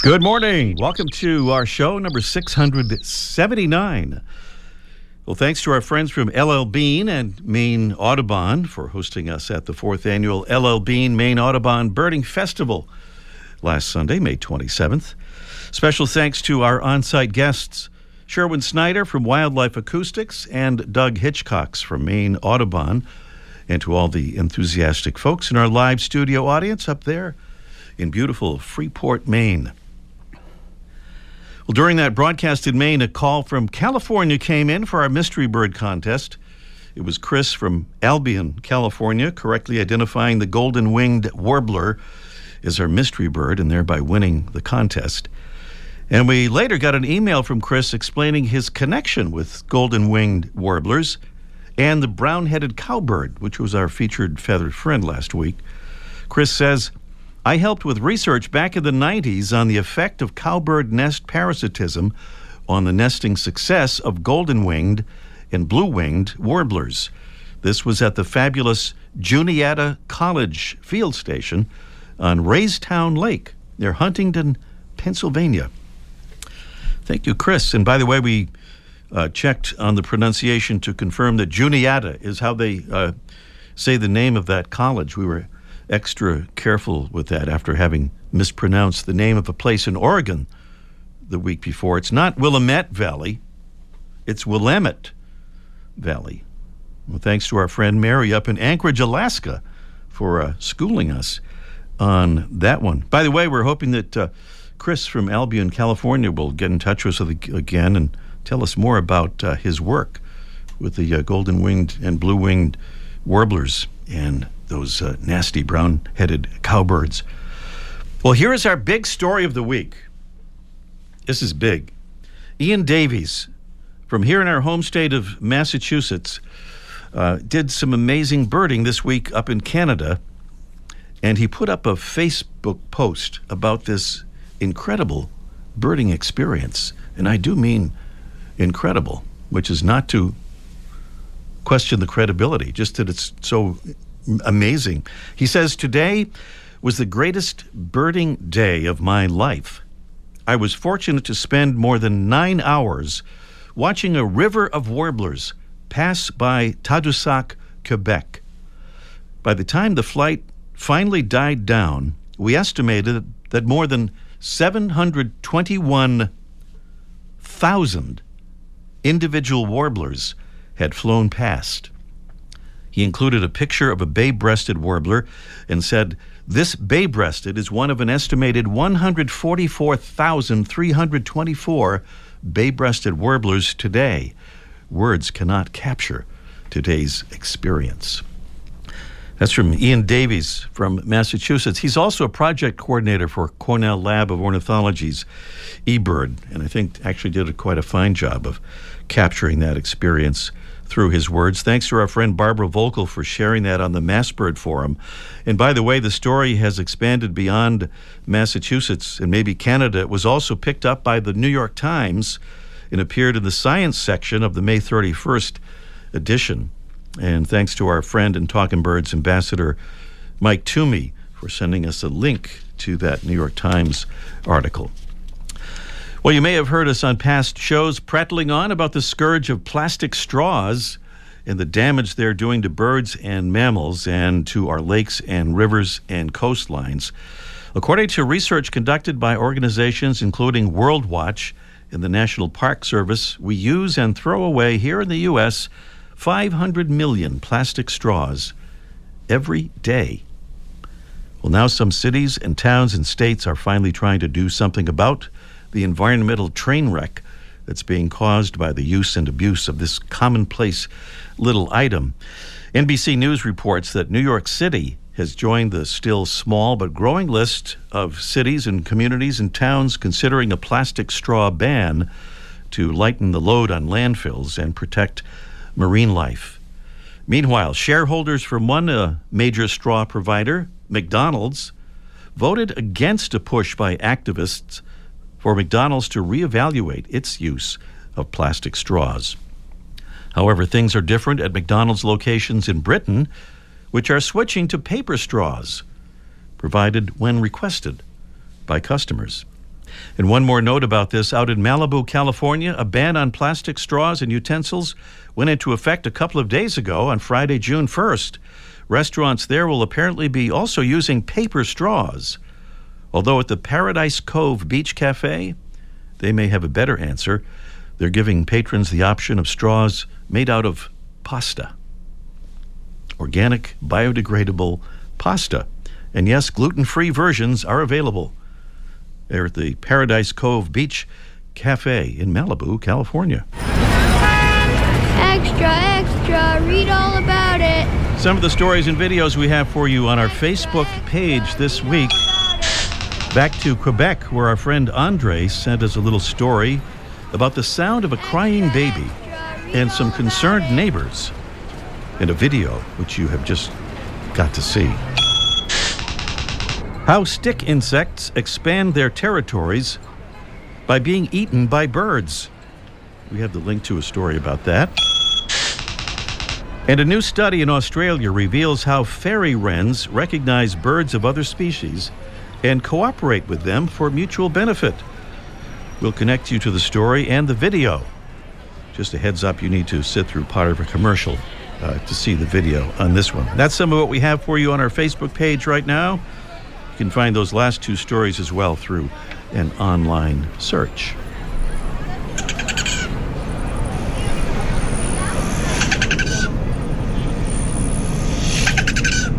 Good morning. Welcome to our show number 679. Well, thanks to our friends from LL Bean and Maine Audubon for hosting us at the fourth annual LL Bean Maine Audubon Birding Festival last Sunday, May 27th. Special thanks to our on site guests, Sherwin Snyder from Wildlife Acoustics and Doug Hitchcox from Maine Audubon, and to all the enthusiastic folks in our live studio audience up there in beautiful Freeport, Maine. Well, during that broadcast in Maine, a call from California came in for our mystery bird contest. It was Chris from Albion, California, correctly identifying the golden winged warbler as our mystery bird and thereby winning the contest. And we later got an email from Chris explaining his connection with golden winged warblers and the brown headed cowbird, which was our featured feathered friend last week. Chris says, I helped with research back in the 90s on the effect of cowbird nest parasitism on the nesting success of golden winged and blue winged warblers. This was at the fabulous Juniata College Field Station on Raystown Lake near Huntingdon, Pennsylvania. Thank you, Chris. And by the way, we uh, checked on the pronunciation to confirm that Juniata is how they uh, say the name of that college. We were extra careful with that after having mispronounced the name of a place in Oregon the week before. It's not Willamette Valley, it's Willamette Valley. Well, thanks to our friend Mary up in Anchorage, Alaska, for uh, schooling us on that one. By the way, we're hoping that uh, Chris from Albion, California, will get in touch with us again and tell us more about uh, his work with the uh, golden winged and blue winged warblers and those uh, nasty brown headed cowbirds. Well, here is our big story of the week. This is big. Ian Davies, from here in our home state of Massachusetts, uh, did some amazing birding this week up in Canada. And he put up a Facebook post about this incredible birding experience. And I do mean incredible, which is not to question the credibility, just that it's so amazing. He says, Today was the greatest birding day of my life. I was fortunate to spend more than nine hours watching a river of warblers pass by Tadoussac, Quebec. By the time the flight finally died down, we estimated that more than 721,000 individual warblers had flown past. He included a picture of a bay breasted warbler and said, This bay breasted is one of an estimated 144,324 bay breasted warblers today. Words cannot capture today's experience. That's from Ian Davies from Massachusetts. He's also a project coordinator for Cornell Lab of Ornithology's eBird, and I think actually did a, quite a fine job of capturing that experience through his words. Thanks to our friend Barbara Volkel for sharing that on the Massbird Forum. And by the way, the story has expanded beyond Massachusetts and maybe Canada. It was also picked up by the New York Times and appeared in the science section of the May 31st edition. And thanks to our friend and Talking Birds ambassador, Mike Toomey, for sending us a link to that New York Times article. Well, you may have heard us on past shows prattling on about the scourge of plastic straws and the damage they're doing to birds and mammals and to our lakes and rivers and coastlines. According to research conducted by organizations including World Watch and the National Park Service, we use and throw away here in the U.S. 500 million plastic straws every day. Well, now some cities and towns and states are finally trying to do something about the environmental train wreck that's being caused by the use and abuse of this commonplace little item. NBC News reports that New York City has joined the still small but growing list of cities and communities and towns considering a plastic straw ban to lighten the load on landfills and protect marine life. Meanwhile, shareholders from one uh, major straw provider, McDonald's, voted against a push by activists for McDonald's to reevaluate its use of plastic straws. However, things are different at McDonald's locations in Britain which are switching to paper straws, provided when requested by customers. And one more note about this out in Malibu, California, a ban on plastic straws and utensils went into effect a couple of days ago on Friday, June 1st. Restaurants there will apparently be also using paper straws. Although at the Paradise Cove Beach Cafe, they may have a better answer. They're giving patrons the option of straws made out of pasta organic, biodegradable pasta. And yes, gluten free versions are available. They're at the Paradise Cove Beach Cafe in Malibu, California. Extra, extra, read all about it. Some of the stories and videos we have for you on our Facebook page this week. Back to Quebec, where our friend Andre sent us a little story about the sound of a crying baby and some concerned neighbors in a video which you have just got to see. How stick insects expand their territories by being eaten by birds. We have the link to a story about that. And a new study in Australia reveals how fairy wrens recognize birds of other species and cooperate with them for mutual benefit. We'll connect you to the story and the video. Just a heads up, you need to sit through part of a commercial uh, to see the video on this one. That's some of what we have for you on our Facebook page right now. You can find those last two stories as well through an online search.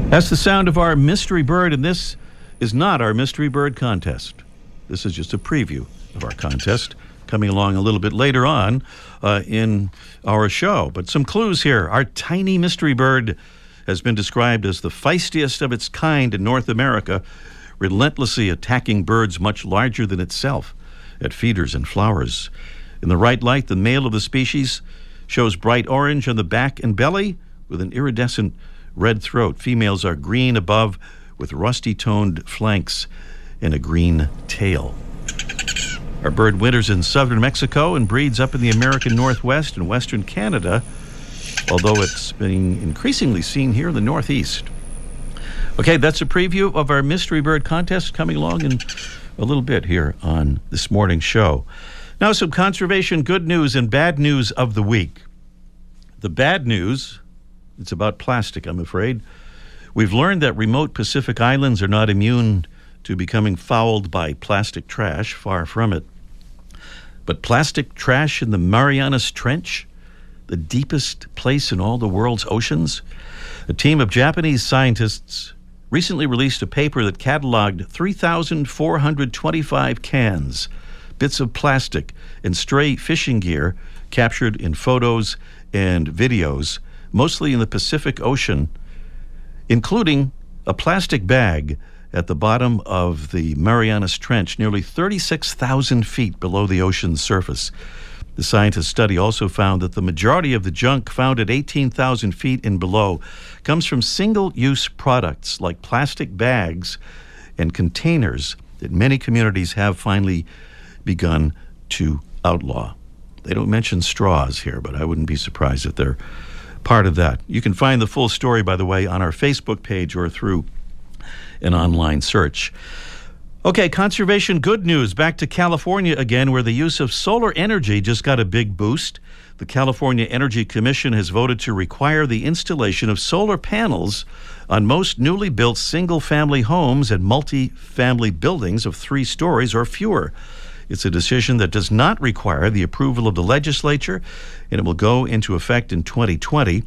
That's the sound of our mystery bird, in this is not our mystery bird contest. This is just a preview of our contest coming along a little bit later on uh, in our show. But some clues here. Our tiny mystery bird has been described as the feistiest of its kind in North America, relentlessly attacking birds much larger than itself at feeders and flowers. In the right light, the male of the species shows bright orange on the back and belly with an iridescent red throat. Females are green above with rusty toned flanks and a green tail. Our bird winters in southern Mexico and breeds up in the American Northwest and western Canada, although it's being increasingly seen here in the Northeast. Okay, that's a preview of our mystery bird contest coming along in a little bit here on this morning's show. Now, some conservation good news and bad news of the week. The bad news, it's about plastic, I'm afraid. We've learned that remote Pacific islands are not immune to becoming fouled by plastic trash, far from it. But plastic trash in the Marianas Trench, the deepest place in all the world's oceans, a team of Japanese scientists recently released a paper that cataloged 3,425 cans, bits of plastic, and stray fishing gear captured in photos and videos, mostly in the Pacific Ocean, including a plastic bag at the bottom of the Marianas Trench, nearly 36,000 feet below the ocean's surface. The scientists' study also found that the majority of the junk found at 18,000 feet and below comes from single use products like plastic bags and containers that many communities have finally begun to outlaw. They don't mention straws here, but I wouldn't be surprised if they're part of that. You can find the full story, by the way, on our Facebook page or through an online search. Okay, conservation good news. Back to California again, where the use of solar energy just got a big boost. The California Energy Commission has voted to require the installation of solar panels on most newly built single family homes and multi family buildings of three stories or fewer. It's a decision that does not require the approval of the legislature, and it will go into effect in 2020.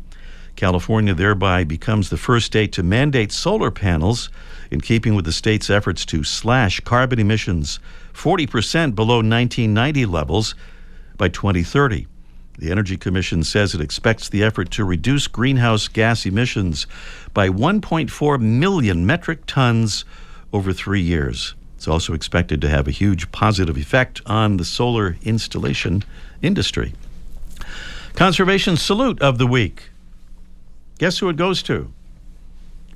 California thereby becomes the first state to mandate solar panels in keeping with the state's efforts to slash carbon emissions 40% below 1990 levels by 2030. The Energy Commission says it expects the effort to reduce greenhouse gas emissions by 1.4 million metric tons over three years. It's also expected to have a huge positive effect on the solar installation industry. Conservation Salute of the Week. Guess who it goes to?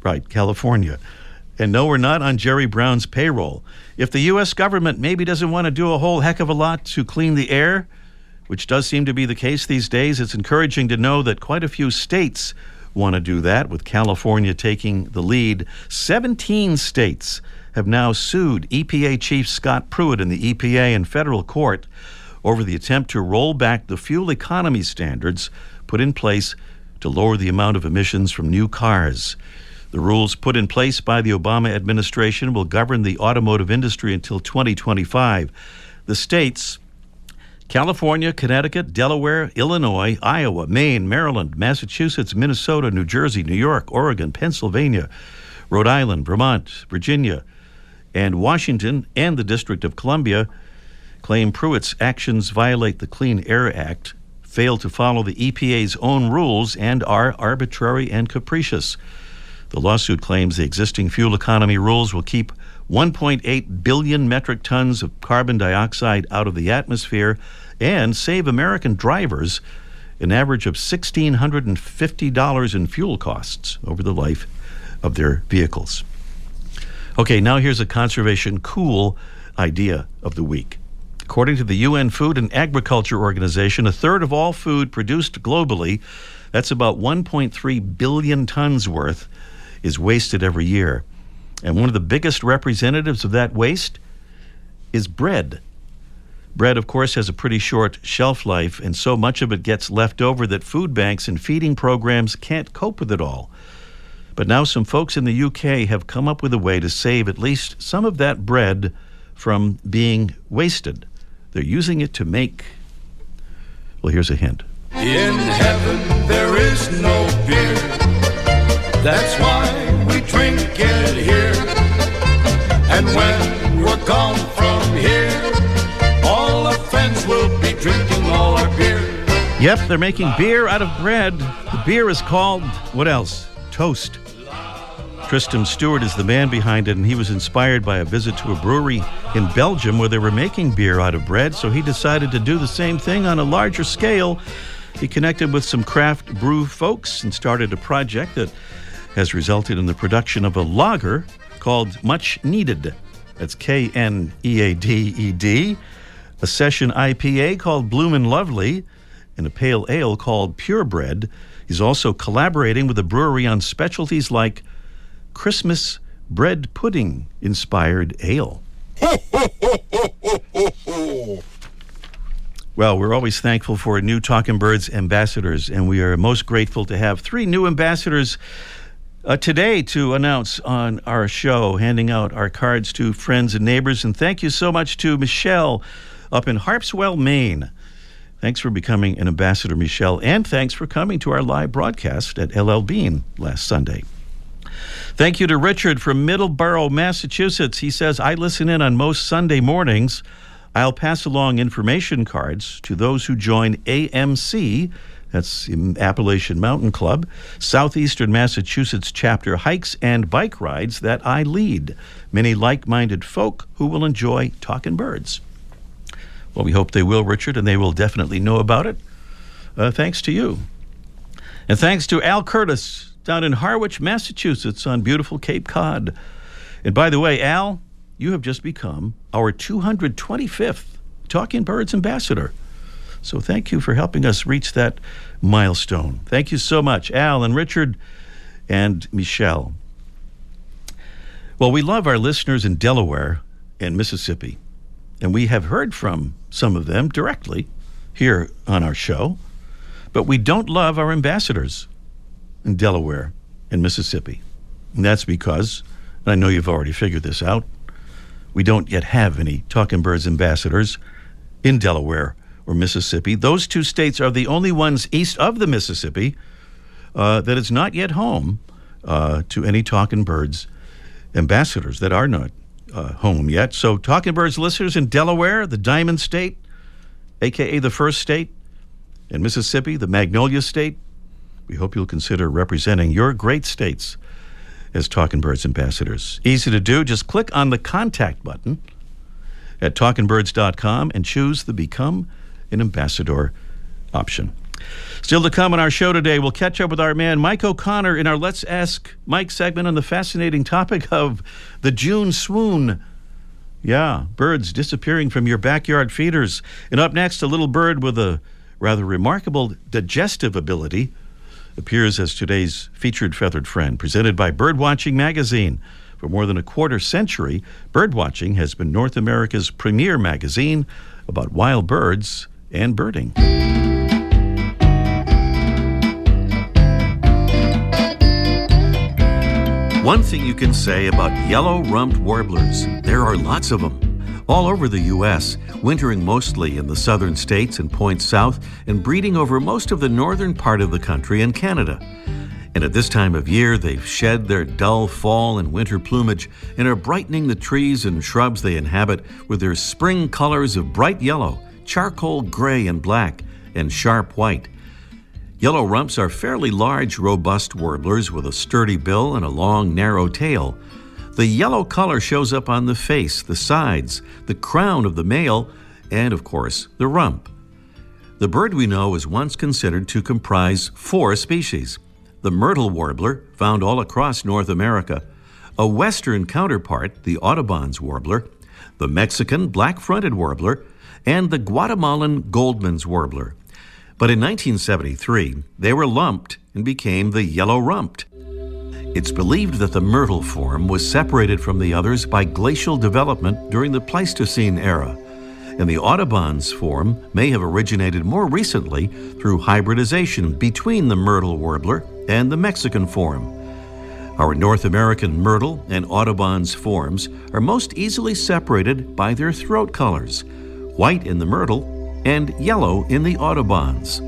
Right, California. And no, we're not on Jerry Brown's payroll. If the U.S. government maybe doesn't want to do a whole heck of a lot to clean the air, which does seem to be the case these days, it's encouraging to know that quite a few states want to do that, with California taking the lead. 17 states have now sued EPA Chief Scott Pruitt in the EPA and federal court over the attempt to roll back the fuel economy standards put in place to lower the amount of emissions from new cars. The rules put in place by the Obama administration will govern the automotive industry until 2025. The states California, Connecticut, Delaware, Illinois, Iowa, Maine, Maryland, Massachusetts, Minnesota, New Jersey, New York, Oregon, Pennsylvania, Rhode Island, Vermont, Virginia, and Washington and the District of Columbia claim Pruitt's actions violate the Clean Air Act, fail to follow the EPA's own rules, and are arbitrary and capricious. The lawsuit claims the existing fuel economy rules will keep 1.8 billion metric tons of carbon dioxide out of the atmosphere and save American drivers an average of $1,650 in fuel costs over the life of their vehicles. Okay, now here's a conservation cool idea of the week. According to the UN Food and Agriculture Organization, a third of all food produced globally, that's about 1.3 billion tons worth, is wasted every year. And one of the biggest representatives of that waste is bread. Bread, of course, has a pretty short shelf life, and so much of it gets left over that food banks and feeding programs can't cope with it all. But now some folks in the UK have come up with a way to save at least some of that bread from being wasted. They're using it to make, well, here's a hint. In heaven there is no beer. That's why we drink it here. And when we're gone from here, all our friends will be drinking all our beer. Yep, they're making beer out of bread. The beer is called, what else? Toast. Tristan Stewart is the man behind it, and he was inspired by a visit to a brewery in Belgium where they were making beer out of bread, so he decided to do the same thing on a larger scale. He connected with some craft brew folks and started a project that has resulted in the production of a lager called Much Kneaded. That's K N E A D E D. A session IPA called Bloomin' Lovely, and a pale ale called Purebred. He's also collaborating with a brewery on specialties like Christmas bread pudding inspired ale. Well, we're always thankful for new Talking Birds ambassadors, and we are most grateful to have three new ambassadors uh, today to announce on our show, handing out our cards to friends and neighbors. And thank you so much to Michelle up in Harpswell, Maine. Thanks for becoming an ambassador, Michelle, and thanks for coming to our live broadcast at LL Bean last Sunday. Thank you to Richard from Middleborough, Massachusetts. He says, I listen in on most Sunday mornings. I'll pass along information cards to those who join AMC, that's Appalachian Mountain Club, Southeastern Massachusetts chapter hikes and bike rides that I lead. Many like minded folk who will enjoy talking birds. Well, we hope they will, Richard, and they will definitely know about it. Uh, thanks to you. And thanks to Al Curtis down in Harwich, Massachusetts on beautiful Cape Cod. And by the way, Al, you have just become our 225th Talking Birds ambassador. So thank you for helping us reach that milestone. Thank you so much, Al and Richard and Michelle. Well, we love our listeners in Delaware and Mississippi, and we have heard from some of them directly here on our show, but we don't love our ambassadors in Delaware and Mississippi. And that's because, and I know you've already figured this out, we don't yet have any Talking Birds ambassadors in Delaware or Mississippi. Those two states are the only ones east of the Mississippi uh, that is not yet home uh, to any Talking Birds ambassadors that are not uh, home yet. So, Talking Birds listeners in Delaware, the Diamond State, aka the first state, and Mississippi, the Magnolia State. We hope you'll consider representing your great states as Talking Birds ambassadors. Easy to do. Just click on the contact button at talkingbirds.com and choose the Become an Ambassador option. Still to come on our show today, we'll catch up with our man Mike O'Connor in our Let's Ask Mike segment on the fascinating topic of the June swoon. Yeah, birds disappearing from your backyard feeders. And up next, a little bird with a rather remarkable digestive ability appears as today's featured feathered friend, presented by Birdwatching Magazine. For more than a quarter century, Birdwatching has been North America's premier magazine about wild birds and birding. One thing you can say about yellow rumped warblers there are lots of them. All over the U.S., wintering mostly in the southern states and points south, and breeding over most of the northern part of the country and Canada. And at this time of year, they've shed their dull fall and winter plumage and are brightening the trees and shrubs they inhabit with their spring colors of bright yellow, charcoal gray and black, and sharp white. Yellow rumps are fairly large, robust warblers with a sturdy bill and a long, narrow tail. The yellow color shows up on the face, the sides, the crown of the male, and, of course, the rump. The bird we know was once considered to comprise four species the myrtle warbler, found all across North America, a western counterpart, the Audubon's warbler, the Mexican black fronted warbler, and the Guatemalan Goldman's warbler. But in 1973, they were lumped and became the yellow rumped. It's believed that the myrtle form was separated from the others by glacial development during the Pleistocene era, and the Audubon's form may have originated more recently through hybridization between the myrtle warbler and the Mexican form. Our North American myrtle and Audubon's forms are most easily separated by their throat colors white in the myrtle and yellow in the Audubons.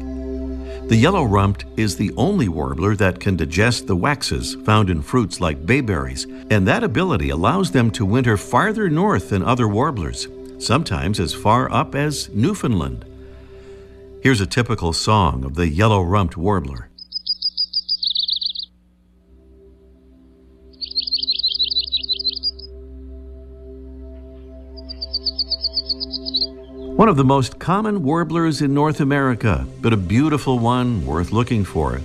The yellow rumped is the only warbler that can digest the waxes found in fruits like bayberries, and that ability allows them to winter farther north than other warblers, sometimes as far up as Newfoundland. Here's a typical song of the yellow rumped warbler. One of the most common warblers in North America, but a beautiful one worth looking for.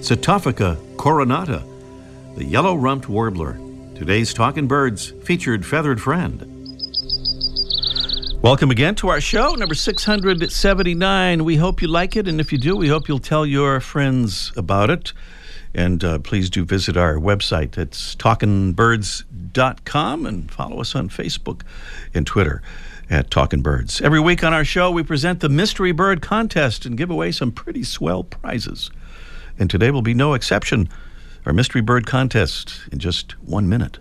Setophaga coronata, the yellow rumped warbler. Today's Talking Birds featured feathered friend. Welcome again to our show, number 679. We hope you like it, and if you do, we hope you'll tell your friends about it. And uh, please do visit our website. It's talkingbirds.com and follow us on Facebook and Twitter at Talking Birds. Every week on our show, we present the Mystery Bird Contest and give away some pretty swell prizes. And today will be no exception. Our Mystery Bird Contest in just one minute.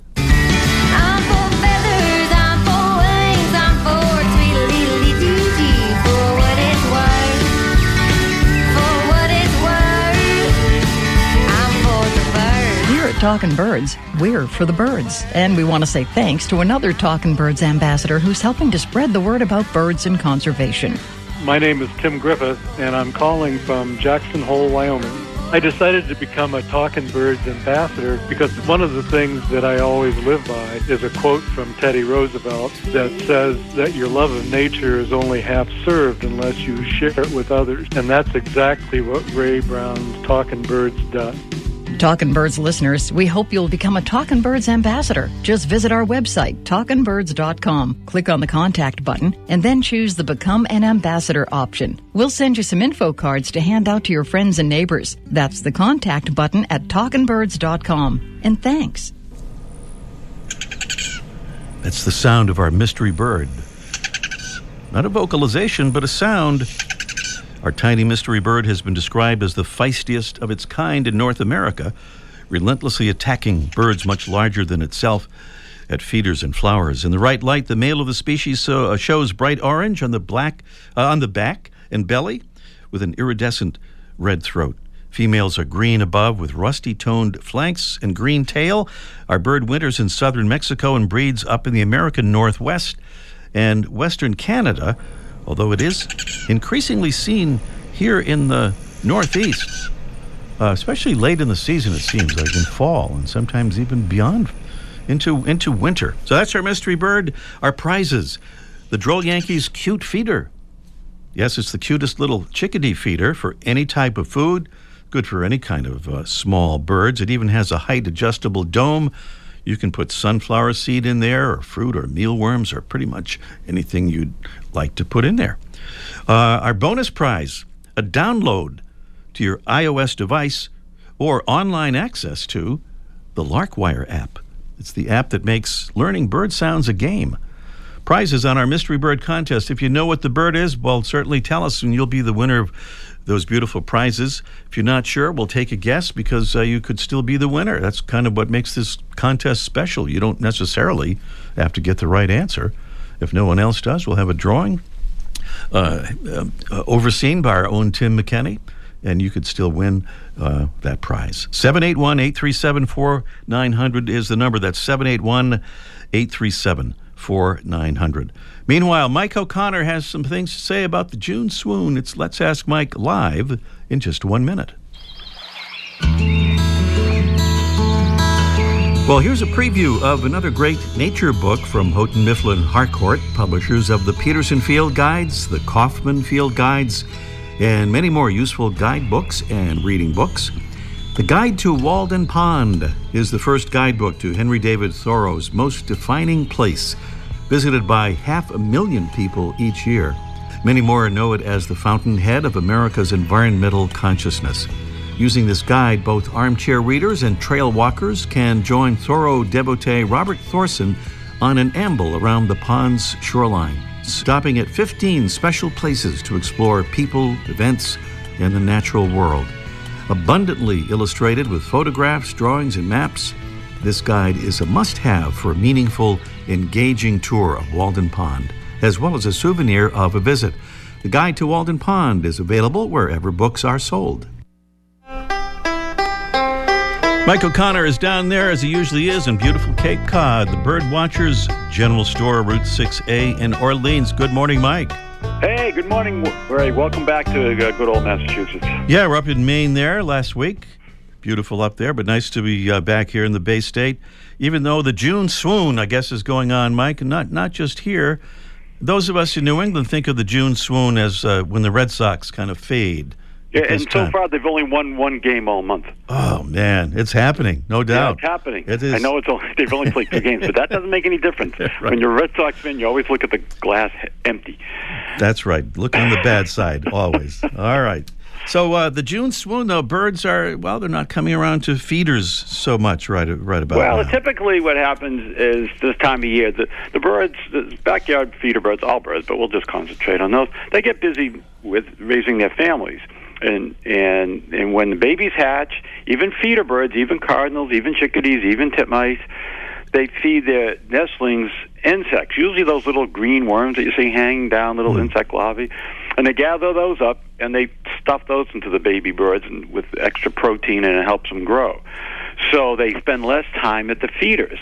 Talking Birds, we're for the birds. And we want to say thanks to another Talking Birds ambassador who's helping to spread the word about birds and conservation. My name is Tim Griffith, and I'm calling from Jackson Hole, Wyoming. I decided to become a Talking Birds ambassador because one of the things that I always live by is a quote from Teddy Roosevelt that says that your love of nature is only half served unless you share it with others. And that's exactly what Ray Brown's Talking Birds does. Talking Birds listeners, we hope you'll become a Talking Birds ambassador. Just visit our website, talkingbirds.com, click on the contact button, and then choose the Become an Ambassador option. We'll send you some info cards to hand out to your friends and neighbors. That's the contact button at talkingbirds.com. And thanks. That's the sound of our mystery bird. Not a vocalization, but a sound. Our tiny mystery bird has been described as the feistiest of its kind in North America, relentlessly attacking birds much larger than itself at feeders and flowers. In the right light, the male of the species uh, shows bright orange on the black uh, on the back and belly, with an iridescent red throat. Females are green above with rusty toned flanks and green tail. Our bird winters in southern Mexico and breeds up in the American Northwest and western Canada, although it is increasingly seen here in the Northeast, uh, especially late in the season, it seems like in fall and sometimes even beyond into into winter. So that's our mystery bird. Our prizes: the Droll Yankees cute feeder. Yes, it's the cutest little chickadee feeder for any type of food. Good for any kind of uh, small birds. It even has a height adjustable dome. You can put sunflower seed in there, or fruit, or mealworms, or pretty much anything you'd like to put in there. Uh, our bonus prize a download to your iOS device or online access to the Larkwire app. It's the app that makes learning bird sounds a game. Prizes on our mystery bird contest. If you know what the bird is, well, certainly tell us and you'll be the winner of those beautiful prizes. If you're not sure, we'll take a guess because uh, you could still be the winner. That's kind of what makes this contest special. You don't necessarily have to get the right answer. If no one else does, we'll have a drawing uh, uh, overseen by our own Tim McKenney, and you could still win uh, that prize. 781 837 4900 is the number. That's 781 837 4900. Meanwhile, Mike O'Connor has some things to say about the June swoon. It's Let's Ask Mike live in just one minute. Well, here's a preview of another great nature book from Houghton Mifflin Harcourt, publishers of the Peterson Field Guides, the Kaufman Field Guides, and many more useful guidebooks and reading books. The Guide to Walden Pond is the first guidebook to Henry David Thoreau's most defining place, visited by half a million people each year. Many more know it as the fountainhead of America's environmental consciousness. Using this guide, both armchair readers and trail walkers can join Thoreau devotee Robert Thorson on an amble around the pond's shoreline, stopping at 15 special places to explore people, events, and the natural world. Abundantly illustrated with photographs, drawings, and maps, this guide is a must have for a meaningful, engaging tour of Walden Pond, as well as a souvenir of a visit. The Guide to Walden Pond is available wherever books are sold. Mike O'Connor is down there, as he usually is, in beautiful Cape Cod, the Bird Watchers General Store, Route 6A in Orleans. Good morning, Mike. Hey, good morning, Ray. Welcome back to uh, good old Massachusetts. Yeah, we're up in Maine there last week. Beautiful up there, but nice to be uh, back here in the Bay State. Even though the June swoon, I guess, is going on, Mike, and not not just here. Those of us in New England think of the June swoon as uh, when the Red Sox kind of fade. Yeah, and so time. far they've only won one game all month. Oh man, it's happening, no Yeah, doubt. it's happening. It is. I know it's only, they've only played two games, but that doesn't make any difference. When you're a Red Sox fan, you always look at the glass empty. That's right. Look on the bad side always. All right. So uh, the June swoon, though, birds are well, they're not coming around to feeders so much right right about Well, now. typically what happens is this time of year, the, the birds, the backyard feeder birds, all birds, but we'll just concentrate on those. They get busy with raising their families. And and and when the babies hatch, even feeder birds, even cardinals, even chickadees, even titmice, they feed their nestlings insects. Usually those little green worms that you see hanging down, little hmm. insect larvae, and they gather those up and they stuff those into the baby birds and with extra protein, and it helps them grow. So they spend less time at the feeders.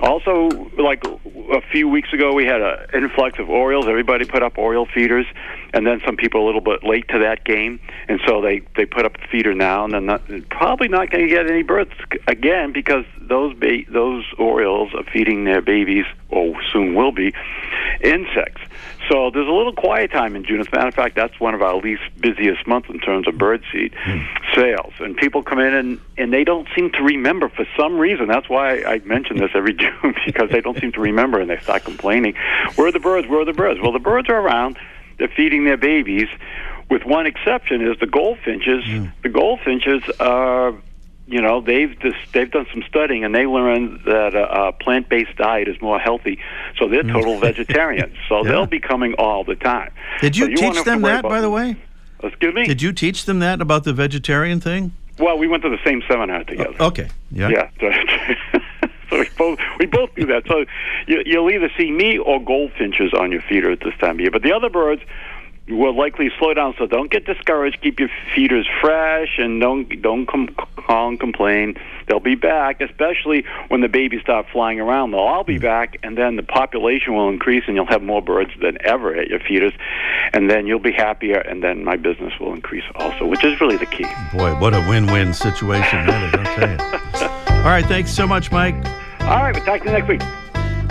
Also, like a few weeks ago, we had an influx of Orioles. Everybody put up Oriole feeders, and then some people a little bit late to that game, and so they they put up the feeder now, and they're not, probably not going to get any births again because those ba- those Orioles are feeding their babies, or soon will be, insects. So there's a little quiet time in June. As a matter of fact, that's one of our least busiest months in terms of bird seed hmm. sales. And people come in and, and they don't seem to remember for some reason. That's why I mention this every June because they don't seem to remember and they start complaining. Where are the birds? Where are the birds? Well, the birds are around. They're feeding their babies. With one exception is the goldfinches. Hmm. The goldfinches are you know they've just, they've done some studying and they learned that a, a plant-based diet is more healthy, so they're mm. total vegetarians. So Yeah. they'll be coming all the time. Did you, So won't teach them that, by the way? Excuse me. Did you teach them that about the vegetarian thing? Well, we went to the same seminar together. Okay. Yeah. Yeah. so we both we both do that. So you, you'll either see me or goldfinches on your feeder at this time of year. But the other birds, will likely slow down. So don't get discouraged. Keep your feeders fresh and don't don't com- call and complain. They'll be back, especially when the babies start flying around. They'll all be back, and then the population will increase, and you'll have more birds than ever at your feeders, and then you'll be happier, and then my business will increase also, which is really the key. Boy, what a win-win situation that is, I'll tell you. All right, thanks so much, Mike. All right, we'll talk to you next week.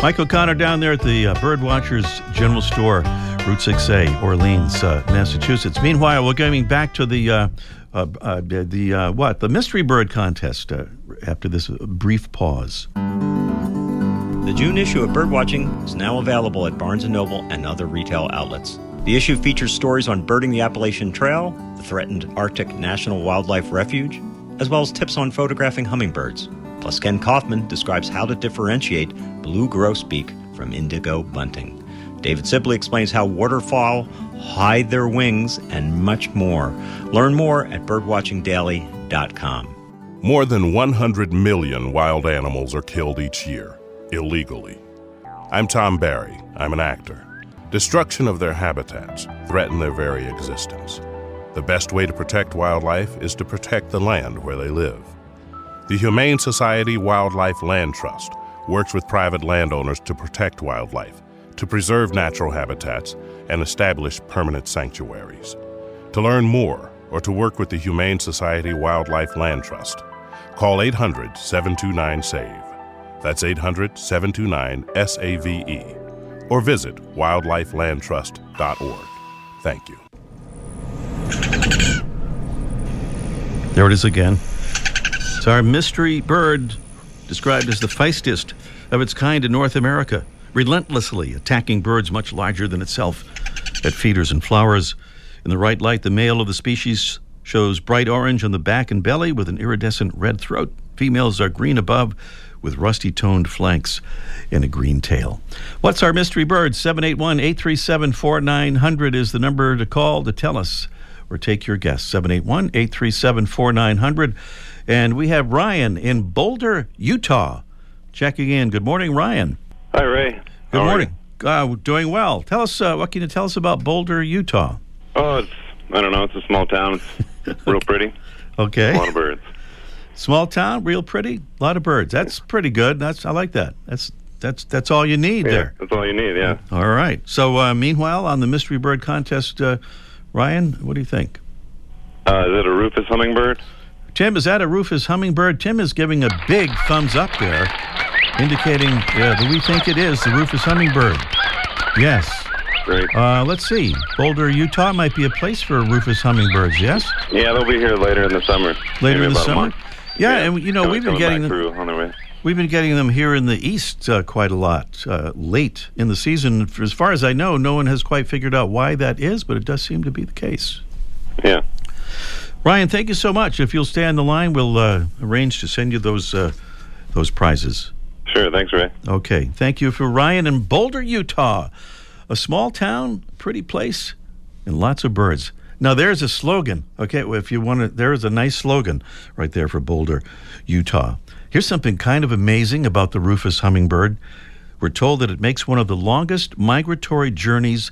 Mike O'Connor down there at the uh, Birdwatchers General Store, Route 6A, Orleans, uh, Massachusetts. Meanwhile, we're going back to the uh, uh, uh, the uh, what the mystery bird contest uh, after this brief pause. The June issue of Birdwatching is now available at Barnes & Noble and other retail outlets. The issue features stories on birding the Appalachian Trail, the threatened Arctic National Wildlife Refuge, as well as tips on photographing hummingbirds. Plus, Ken Kaufman describes how to differentiate blue grosbeak from indigo bunting. David Sibley explains how waterfowl hide their wings and much more. Learn more at birdwatchingdaily.com. More than 100 million wild animals are killed each year, illegally. I'm Tom Barry. I'm an actor. Destruction of their habitats threaten their very existence. The best way to protect wildlife is to protect the land where they live. The Humane Society Wildlife Land Trust works with private landowners to protect wildlife, to preserve natural habitats, and establish permanent sanctuaries. To learn more or to work with the Humane Society Wildlife Land Trust, call 800 729 SAVE. That's 800 729 SAVE. Or visit wildlifelandtrust.org. Thank you. There it is again. It's our mystery bird, described as the feistiest of its kind in North America, relentlessly attacking birds much larger than itself at feeders and flowers. In the right light, the male of the species shows bright orange on the back and belly with an iridescent red throat. Females are green above with rusty toned flanks and a green tail. What's our mystery bird? 781 837 4900 is the number to call to tell us or take your guess. 781 837 4900. And we have Ryan in Boulder, Utah, checking in. Good morning, Ryan. Hi, Ray. Good How morning. Uh, we're doing well. Tell us, uh, what can you tell us about Boulder, Utah? Oh, it's I don't know. It's a small town. It's real pretty. Okay. A lot of birds. Small town, real pretty, a lot of birds. That's pretty good. That's I like that. That's that's that's all you need Yeah, there. that's all you need. Yeah. All right. So uh, meanwhile, on the mystery bird contest, uh, Ryan, what do you think? Uh, is it a Rufous hummingbird? Tim, is that a Rufous hummingbird? Tim is giving a big thumbs up there, indicating uh, that we think it is the Rufous hummingbird. Yes. Great. Uh, let's see. Boulder, Utah might be a place for Rufous hummingbirds. Yes. Yeah, they'll be here later in the summer. Later in the summer. month. Yeah, and you know we've been getting them. through on their way. We've been getting them here in the east uh, quite a lot, uh, late in the season. For as far as I know, no one has quite figured out why that is, but it does seem to be the case. Yeah. Ryan, thank you so much. If you'll stay on the line, we'll uh, arrange to send you those uh, those prizes. Sure. Thanks, Ray. Okay, thank you for Ryan in Boulder, Utah, a small town, pretty place, and lots of birds. Now there's a slogan. Okay, if you want to, there is a nice slogan right there for Boulder, Utah. Here's something kind of amazing about the Rufous hummingbird. We're told that it makes one of the longest migratory journeys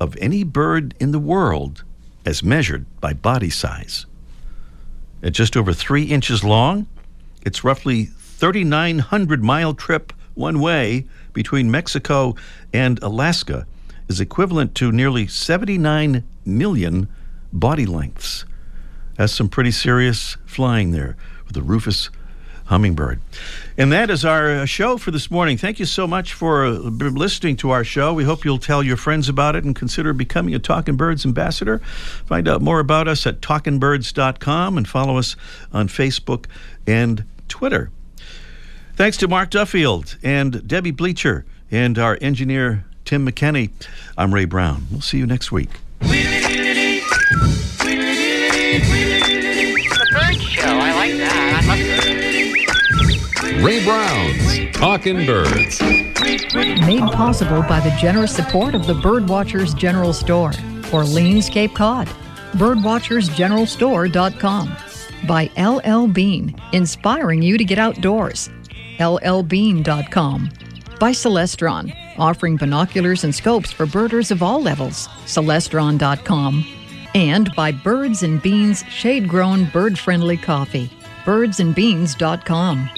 of any bird in the world, as measured by body size. At just over three inches long, it's roughly 3,900 mile trip one way between Mexico and Alaska is equivalent to nearly 79 million body lengths. That's some pretty serious flying there with the Rufous hummingbird. And that is our uh, show for this morning. Thank you so much for uh, listening to our show. We hope you'll tell your friends about it and consider becoming a Talking Birds ambassador. Find out more about us at talkingbirds.com and follow us on Facebook and Twitter. Thanks to Mark Duffield and Debbie Bleacher and our engineer Tim McKenney. I'm Ray Brown. We'll see you next week. The bird show. I like that. I love Ray Brown's Talking Birds. Made possible by the generous support of the Birdwatchers General Store, Orleans, Cape Cod. Birdwatchersgeneralstore.com. By LL Bean, inspiring you to get outdoors. LLbean.com. By Celestron, offering binoculars and scopes for birders of all levels. Celestron.com. And by Birds and Beans shade grown bird friendly coffee. Birdsandbeans.com.